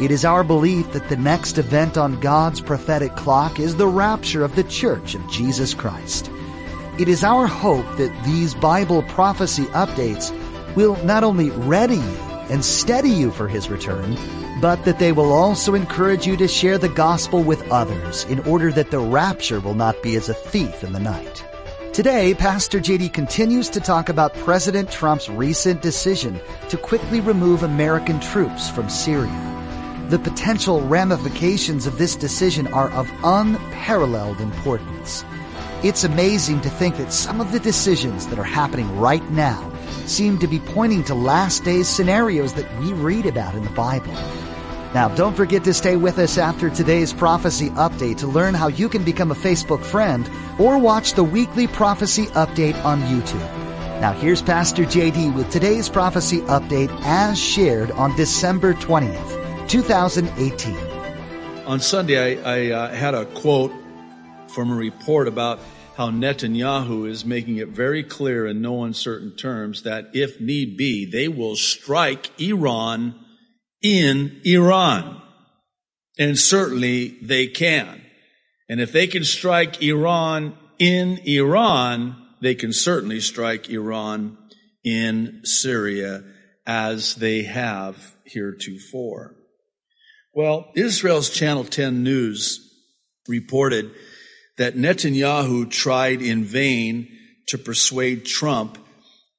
It is our belief that the next event on God's prophetic clock is the rapture of the Church of Jesus Christ. It is our hope that these Bible prophecy updates will not only ready you and steady you for His return, but that they will also encourage you to share the gospel with others in order that the rapture will not be as a thief in the night. Today, Pastor JD continues to talk about President Trump's recent decision to quickly remove American troops from Syria. The potential ramifications of this decision are of unparalleled importance. It's amazing to think that some of the decisions that are happening right now seem to be pointing to last days scenarios that we read about in the Bible. Now, don't forget to stay with us after today's prophecy update to learn how you can become a Facebook friend or watch the weekly prophecy update on YouTube. Now, here's Pastor JD with today's prophecy update as shared on December 20th. 2018. On Sunday, I, I uh, had a quote from a report about how Netanyahu is making it very clear in no uncertain terms that if need be, they will strike Iran in Iran. And certainly they can. And if they can strike Iran in Iran, they can certainly strike Iran in Syria as they have heretofore. Well, Israel's Channel 10 News reported that Netanyahu tried in vain to persuade Trump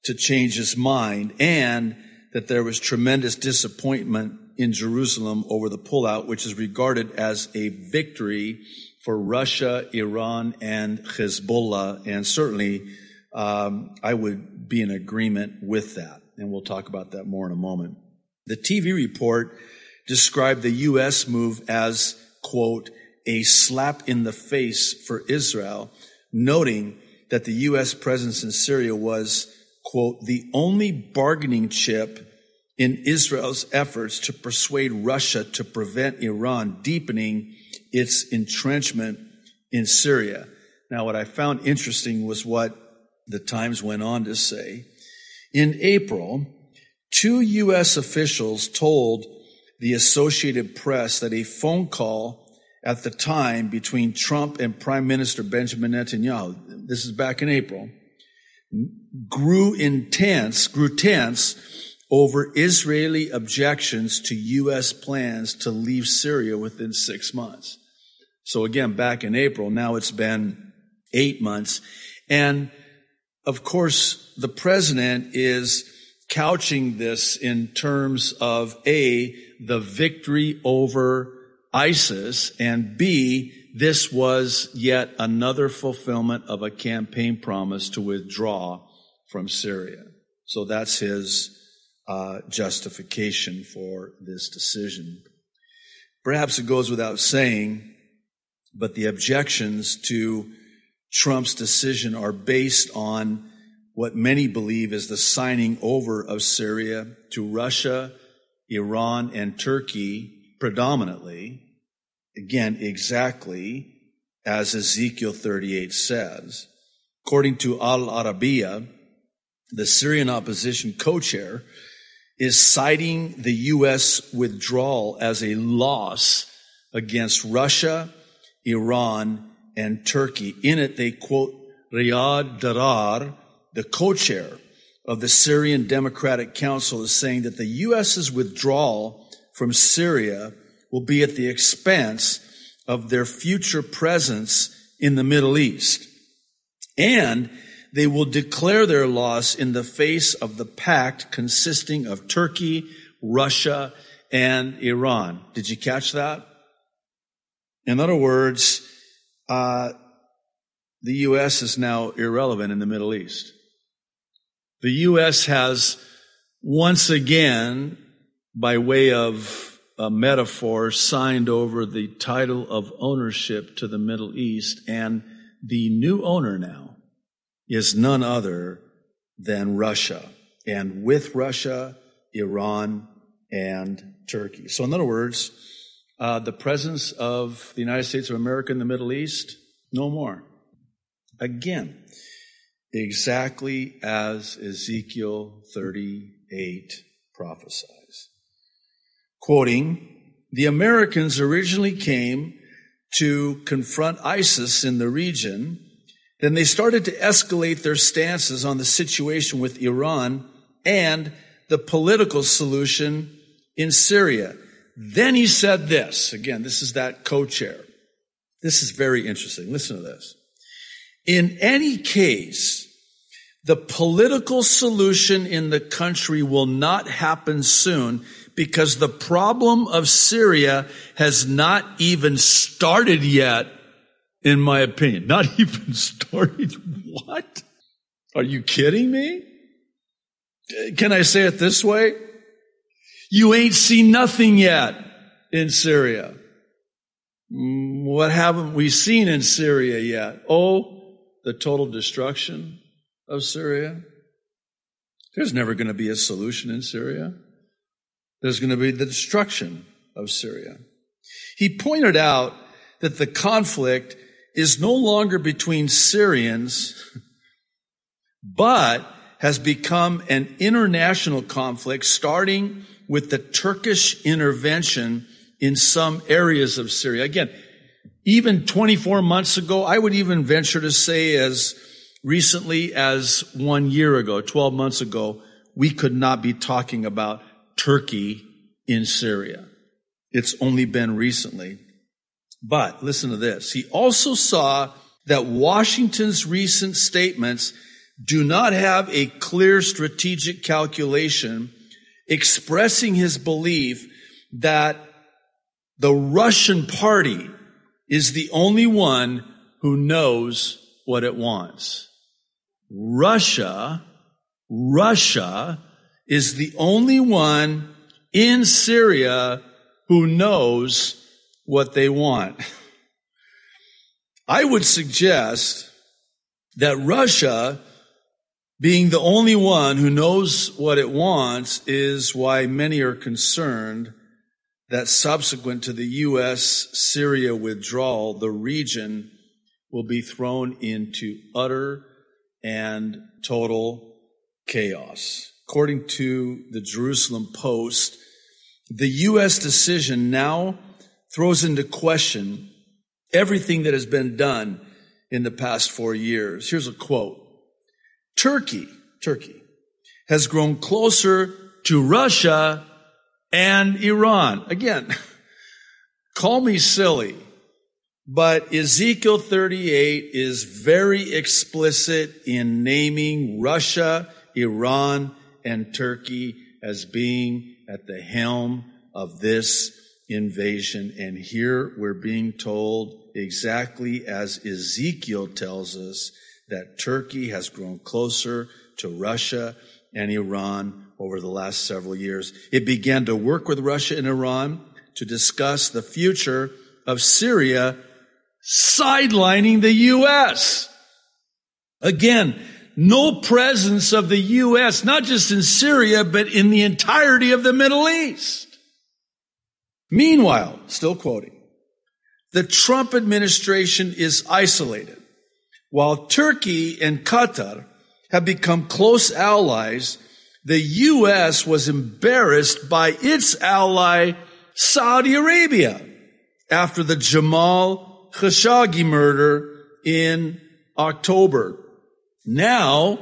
to change his mind and that there was tremendous disappointment in Jerusalem over the pullout, which is regarded as a victory for Russia, Iran, and Hezbollah. And certainly, um, I would be in agreement with that. And we'll talk about that more in a moment. The TV report described the U.S. move as, quote, a slap in the face for Israel, noting that the U.S. presence in Syria was, quote, the only bargaining chip in Israel's efforts to persuade Russia to prevent Iran deepening its entrenchment in Syria. Now, what I found interesting was what the Times went on to say. In April, two U.S. officials told the Associated Press that a phone call at the time between Trump and Prime Minister Benjamin Netanyahu, this is back in April, grew intense, grew tense over Israeli objections to U.S. plans to leave Syria within six months. So again, back in April, now it's been eight months. And of course, the president is couching this in terms of A, the victory over ISIS, and B, this was yet another fulfillment of a campaign promise to withdraw from Syria. So that's his uh, justification for this decision. Perhaps it goes without saying, but the objections to Trump's decision are based on what many believe is the signing over of Syria to Russia, Iran, and Turkey predominantly. Again, exactly as Ezekiel 38 says. According to Al Arabiya, the Syrian opposition co-chair is citing the U.S. withdrawal as a loss against Russia, Iran, and Turkey. In it, they quote Riyad Darar, the co-chair of the Syrian Democratic Council is saying that the U.S.'s withdrawal from Syria will be at the expense of their future presence in the Middle East. And they will declare their loss in the face of the pact consisting of Turkey, Russia, and Iran. Did you catch that? In other words, uh, the U.S. is now irrelevant in the Middle East. The U.S. has once again, by way of a metaphor, signed over the title of ownership to the Middle East, and the new owner now is none other than Russia. And with Russia, Iran and Turkey. So in other words, uh, the presence of the United States of America in the Middle East, no more. Again, exactly as Ezekiel 38 prophesies. Quoting, the Americans originally came to confront ISIS in the region. Then they started to escalate their stances on the situation with Iran and the political solution in Syria. Then he said this. Again, this is that co-chair. This is very interesting. Listen to this. In any case, the political solution in the country will not happen soon because the problem of Syria has not even started yet, in my opinion. Not even started. What? Are you kidding me? Can I say it this way? You ain't seen nothing yet in Syria. Mm, what haven't we seen in Syria yet? Oh, the total destruction of Syria. There's never going to be a solution in Syria. There's going to be the destruction of Syria. He pointed out that the conflict is no longer between Syrians, but has become an international conflict starting with the Turkish intervention in some areas of Syria. Again, even 24 months ago, I would even venture to say as recently as one year ago, 12 months ago, we could not be talking about Turkey in Syria. It's only been recently. But listen to this. He also saw that Washington's recent statements do not have a clear strategic calculation expressing his belief that the Russian party is the only one who knows what it wants. Russia, Russia is the only one in Syria who knows what they want. I would suggest that Russia being the only one who knows what it wants is why many are concerned that subsequent to the U.S. Syria withdrawal, the region will be thrown into utter and total chaos. According to the Jerusalem Post, the U.S. decision now throws into question everything that has been done in the past four years. Here's a quote. Turkey, Turkey has grown closer to Russia and Iran. Again, call me silly. But Ezekiel 38 is very explicit in naming Russia, Iran, and Turkey as being at the helm of this invasion. And here we're being told exactly as Ezekiel tells us that Turkey has grown closer to Russia and Iran over the last several years. It began to work with Russia and Iran to discuss the future of Syria sidelining the U.S. Again, no presence of the U.S., not just in Syria, but in the entirety of the Middle East. Meanwhile, still quoting, the Trump administration is isolated while Turkey and Qatar have become close allies. The U.S. was embarrassed by its ally, Saudi Arabia, after the Jamal Khashoggi murder in October. Now,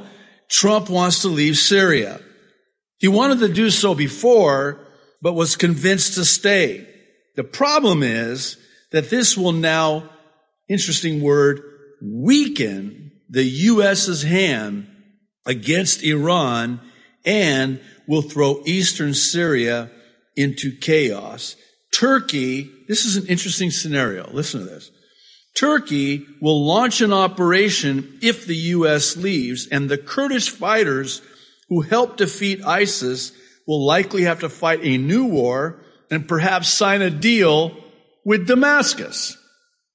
Trump wants to leave Syria. He wanted to do so before, but was convinced to stay. The problem is that this will now, interesting word, weaken the U.S.'s hand against Iran and will throw eastern Syria into chaos. Turkey, this is an interesting scenario. Listen to this. Turkey will launch an operation if the U.S. leaves, and the Kurdish fighters who helped defeat ISIS will likely have to fight a new war and perhaps sign a deal with Damascus.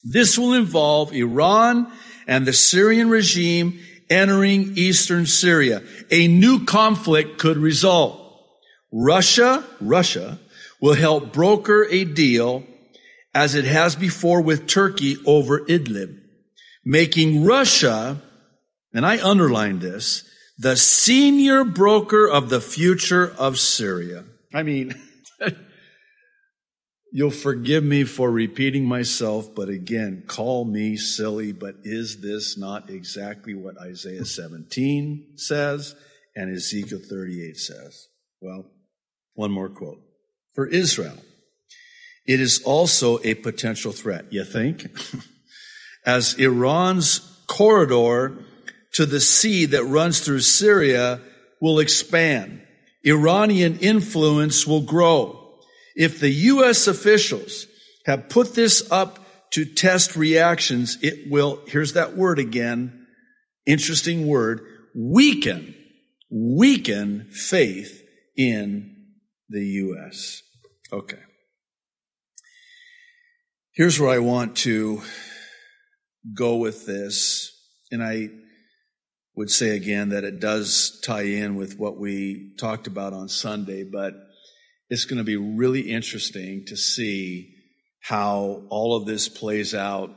This will involve Iran and the Syrian regime entering eastern Syria. A new conflict could result. Russia, Russia will help broker a deal as it has before with Turkey over Idlib, making Russia, and I underline this, the senior broker of the future of Syria. I mean, You'll forgive me for repeating myself, but again, call me silly, but is this not exactly what Isaiah 17 says and Ezekiel 38 says? Well, one more quote. For Israel, it is also a potential threat, you think? As Iran's corridor to the sea that runs through Syria will expand. Iranian influence will grow. If the U.S. officials have put this up to test reactions, it will, here's that word again, interesting word, weaken, weaken faith in the U.S. Okay. Here's where I want to go with this. And I would say again that it does tie in with what we talked about on Sunday, but it's going to be really interesting to see how all of this plays out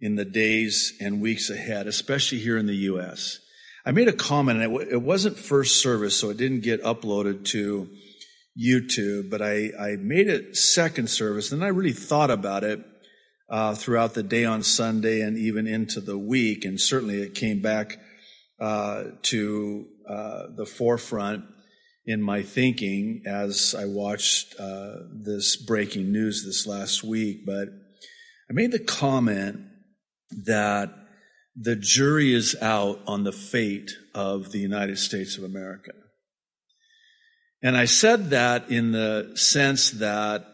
in the days and weeks ahead, especially here in the U.S. I made a comment, and it, wasn't first service, so it didn't get uploaded to YouTube, but I, I made it second service, and I really thought about it uh, throughout the day on Sunday and even into the week, and certainly it came back uh, to uh, the forefront in my thinking as I watched uh, this breaking news this last week, but I made the comment that the jury is out on the fate of the United States of America. And I said that in the sense that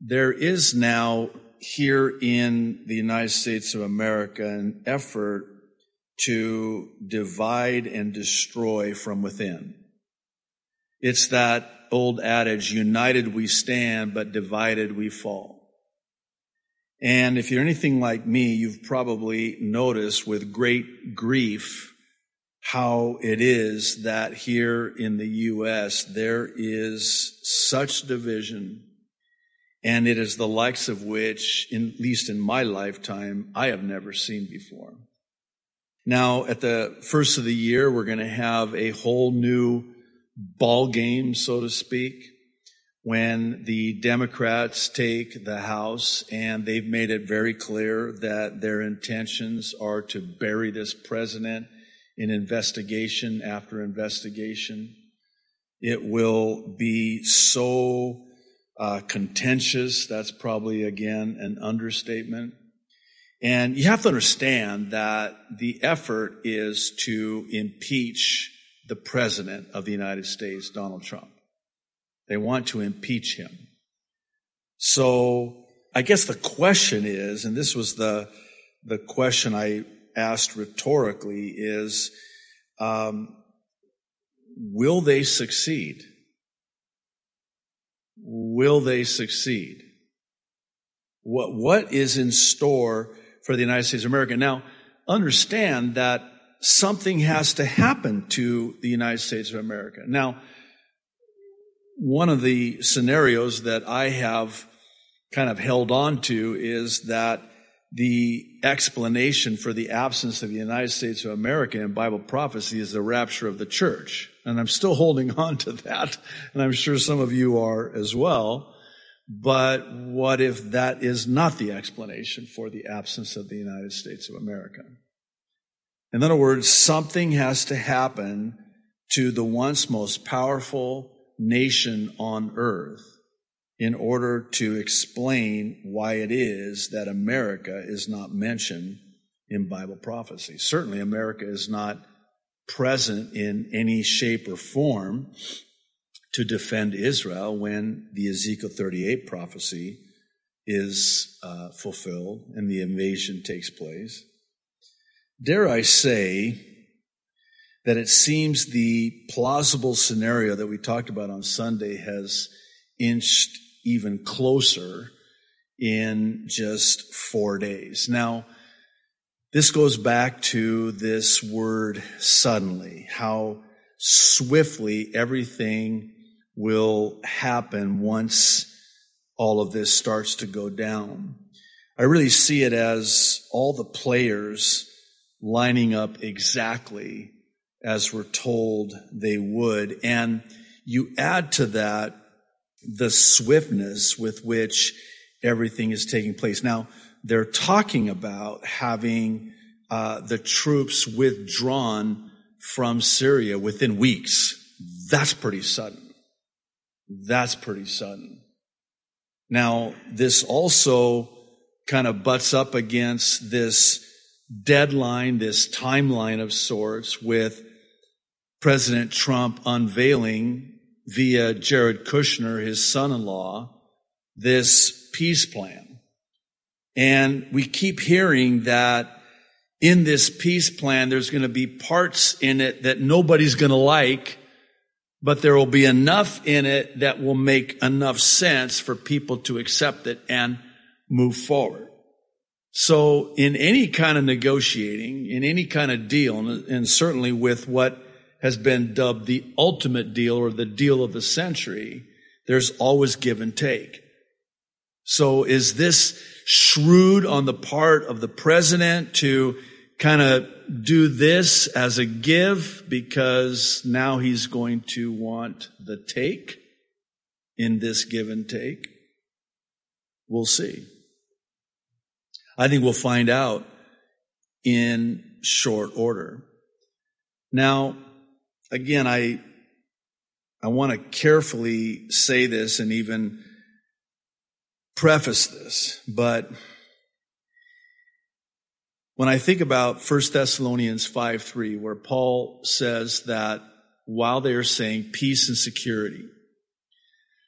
there is now here in the United States of America an effort to divide and destroy from within. It's that old adage, united we stand, but divided we fall. And if you're anything like me, you've probably noticed with great grief how it is that here in the U.S. there is such division and it is the likes of which, in, at least in my lifetime, I have never seen before. Now, at the first of the year, we're going to have a whole new ball game, so to speak, when the Democrats take the House and they've made it very clear that their intentions are to bury this president in investigation after investigation. It will be so uh, contentious. That's probably, again, an understatement. And you have to understand that the effort is to impeach the President of the United States, Donald Trump. They want to impeach him. So I guess the question is, and this was the, the question I asked rhetorically is, um, will they succeed? Will they succeed? What, what is in store for the United States of America? Now, understand that something has to happen to the United States of America. Now, one of the scenarios that I have kind of held on to is that the explanation for the absence of the United States of America in Bible prophecy is the rapture of the church. And I'm still holding on to that, and I'm sure some of you are as well. But what if that is not the explanation for the absence of the United States of America? In other words, something has to happen to the once most powerful nation on earth in order to explain why it is that America is not mentioned in Bible prophecy. Certainly, America is not present in any shape or form to defend Israel when the Ezekiel 38 prophecy is uh, fulfilled and the invasion takes place. Dare I say that it seems the plausible scenario that we talked about on Sunday has inched even closer in just four days. Now, This goes back to this word suddenly, how swiftly everything will happen once all of this starts to go down. I really see it as all the players lining up exactly as we're told they would. And you add to that the swiftness with which everything is taking place. Now, they're talking about having uh, the troops withdrawn from Syria within weeks. That's pretty sudden. That's pretty sudden. Now, this also kind of butts up against this deadline, this timeline of sorts with President Trump unveiling via Jared Kushner, his son-in-law, this peace plan. And we keep hearing that in this peace plan, there's going to be parts in it that nobody's going to like, but there will be enough in it that will make enough sense for people to accept it and move forward. So in any kind of negotiating, in any kind of deal, and certainly with what has been dubbed the ultimate deal or the deal of the century, there's always give and take. So is this shrewd on the part of the president to kind of do this as a give because now he's going to want the take in this give and take? We'll see. I think we'll find out in short order. Now, again, I, I want to carefully say this and even preface this, but when I think about 1 Thessalonians 5 3, where Paul says that while they are saying peace and security,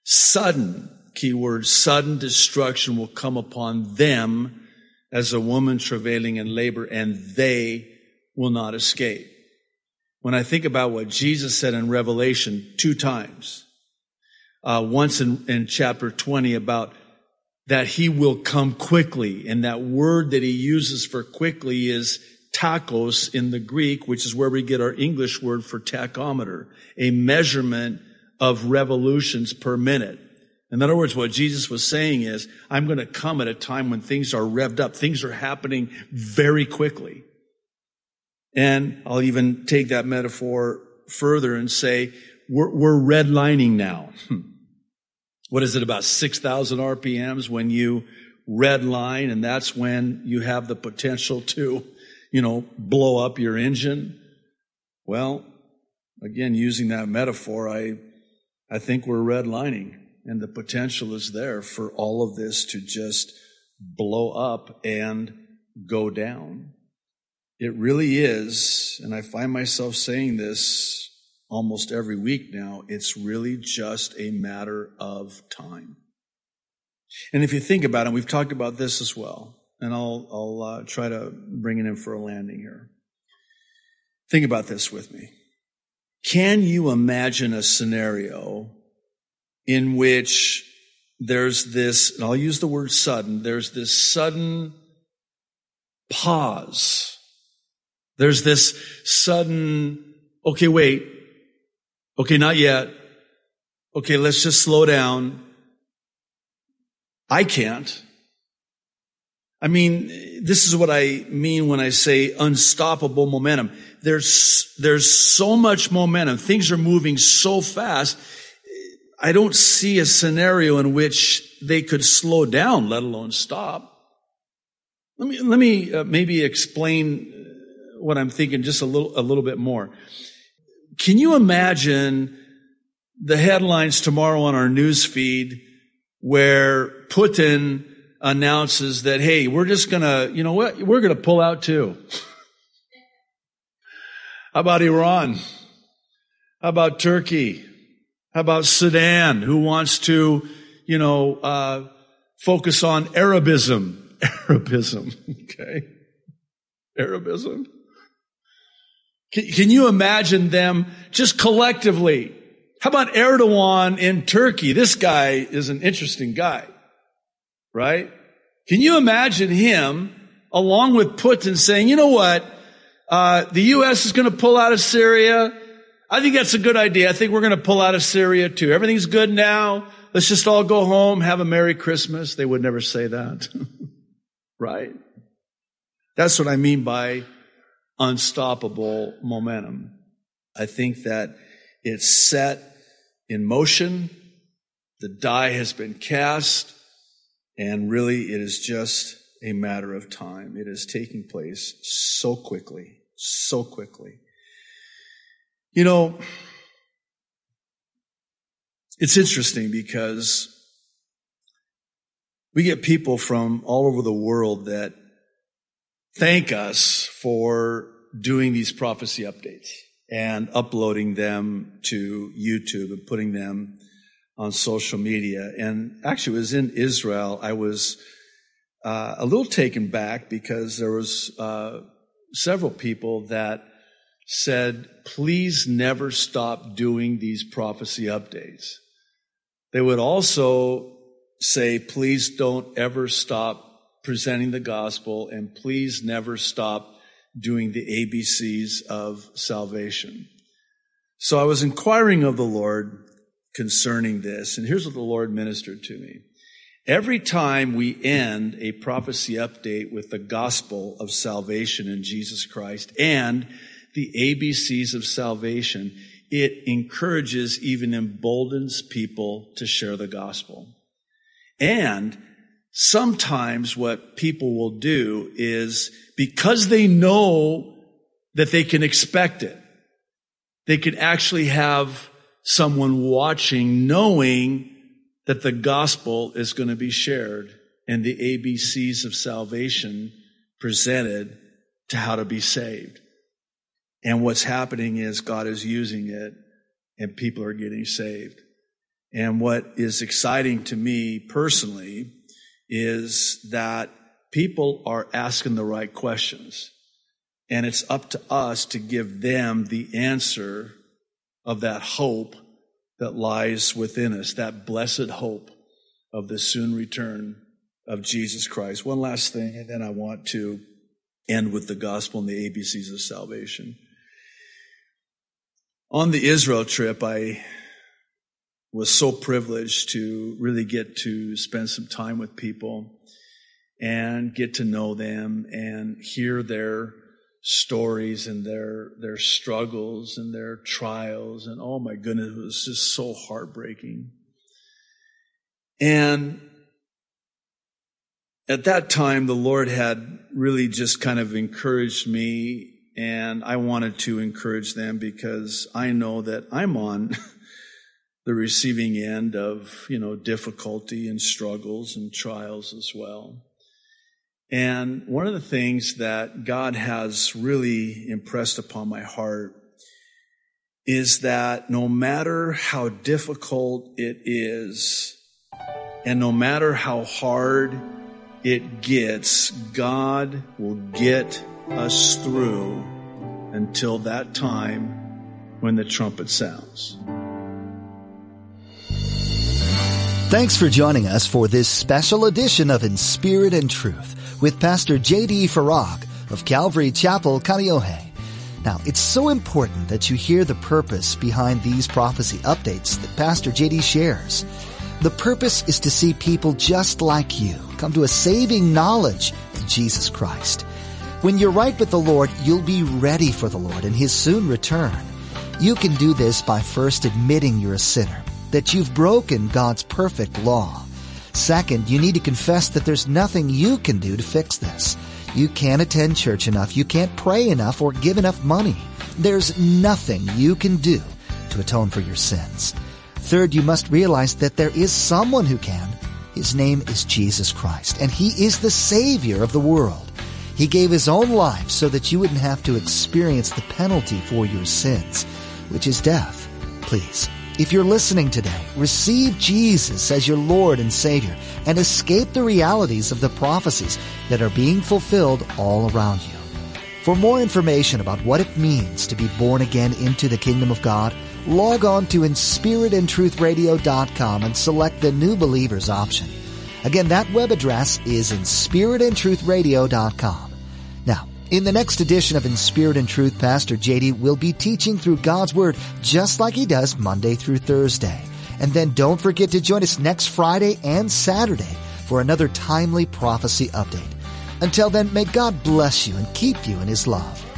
sudden, keyword, sudden destruction will come upon them as a woman travailing in labor, and they will not escape when I think about what Jesus said in Revelation two times, uh, once in, in chapter 20 about that he will come quickly. And that word that he uses for quickly is tachos in the Greek, which is where we get our English word for tachometer, a measurement of revolutions per minute. In other words, what Jesus was saying is, I'm going to come at a time when things are revved up. Things are happening very quickly. And I'll even take that metaphor further and say, we're, we're redlining now. Hmm. What is it about 6,000 RPMs when you redline and that's when you have the potential to, you know, blow up your engine? Well, again, using that metaphor, I, I think we're redlining and the potential is there for all of this to just blow up and go down. It really is, and I find myself saying this almost every week now, it's really just a matter of time. And if you think about it, we've talked about this as well, and I'll, I'll uh, try to bring it in for a landing here. Think about this with me. Can you imagine a scenario in which there's this, and I'll use the word sudden, there's this sudden pause there's this sudden, okay, wait. Okay, not yet. Okay, let's just slow down. I can't. I mean, this is what I mean when I say unstoppable momentum. There's, there's so much momentum. Things are moving so fast. I don't see a scenario in which they could slow down, let alone stop. Let me, let me uh, maybe explain what I'm thinking just a little, a little bit more. Can you imagine the headlines tomorrow on our news feed where Putin announces that, hey, we're just gonna, you know what, we're gonna pull out too. How about Iran? How about Turkey? How about Sudan, who wants to, you know, uh, focus on Arabism? Arabism, okay? Arabism. Can you imagine them just collectively? How about Erdogan in Turkey? This guy is an interesting guy, right? Can you imagine him along with Putin saying, you know what? Uh, the U.S. is going to pull out of Syria. I think that's a good idea. I think we're going to pull out of Syria too. Everything's good now. Let's just all go home, have a Merry Christmas. They would never say that. right? That's what I mean by unstoppable momentum. I think that it's set in motion. The die has been cast and really it is just a matter of time. It is taking place so quickly, so quickly. You know, it's interesting because we get people from all over the world that thank us for doing these prophecy updates and uploading them to YouTube and putting them on social media. And actually, it was in Israel. I was uh, a little taken back because there was uh, several people that said, "Please never stop doing these prophecy updates." They would also say, "Please don't ever stop presenting the gospel, and please never stop." doing the ABCs of salvation. So I was inquiring of the Lord concerning this, and here's what the Lord ministered to me. Every time we end a prophecy update with the gospel of salvation in Jesus Christ and the ABCs of salvation, it encourages, even emboldens people to share the gospel. And sometimes what people will do is because they know that they can expect it, they can actually have someone watching knowing that the gospel is going to be shared and the ABCs of salvation presented to how to be saved. And what's happening is God is using it and people are getting saved. And what is exciting to me personally is that people are asking the right questions. And it's up to us to give them the answer of that hope that lies within us, that blessed hope of the soon return of Jesus Christ. One last thing, and then I want to end with the gospel and the ABCs of salvation. On the Israel trip, I was so privileged to really get to spend some time with people and get to know them and hear their stories and their their struggles and their trials. And oh my goodness it was just so heartbreaking. And at that time the lord had really just kind of encouraged me and i wanted to encourage them because i know that i'm on the receiving end of, you know, difficulty and struggles and trials as well. And one of the things that God has really impressed upon my heart is that no matter how difficult it is, and no matter how hard it gets, God will get us through until that time when the trumpet sounds. Thanks for joining us for this special edition of In Spirit and Truth with Pastor J.D. Farag of Calvary Chapel, Kaneohe. Now, it's so important that you hear the purpose behind these prophecy updates that Pastor J.D. shares. The purpose is to see people just like you come to a saving knowledge of Jesus Christ. When you're right with the Lord, you'll be ready for the Lord and His soon return. You can do this by first admitting you're a sinner that you've broken God's perfect law. Second, you need to confess that there's nothing you can do to fix this. You can't attend church enough, you can't pray enough, or give enough money. There's nothing you can do to atone for your sins. Third, you must realize that there is someone who can. His name is Jesus Christ, and He is the Savior of the world. He gave His own life so that you wouldn't have to experience the penalty for your sins, which is death. Please if you're listening today, receive Jesus as your Lord and Savior and escape the realities of the prophecies that are being fulfilled all around you. For more information about what it means to be born again into the kingdom of God, log on to inspiritandtruthradio.com and select the New Believers option. Again, that web address is inspiritandtruthradio.com. Now, in the next edition of In Spirit and Truth, Pastor JD will be teaching through God's Word just like he does Monday through Thursday. And then don't forget to join us next Friday and Saturday for another timely prophecy update. Until then, may God bless you and keep you in his love.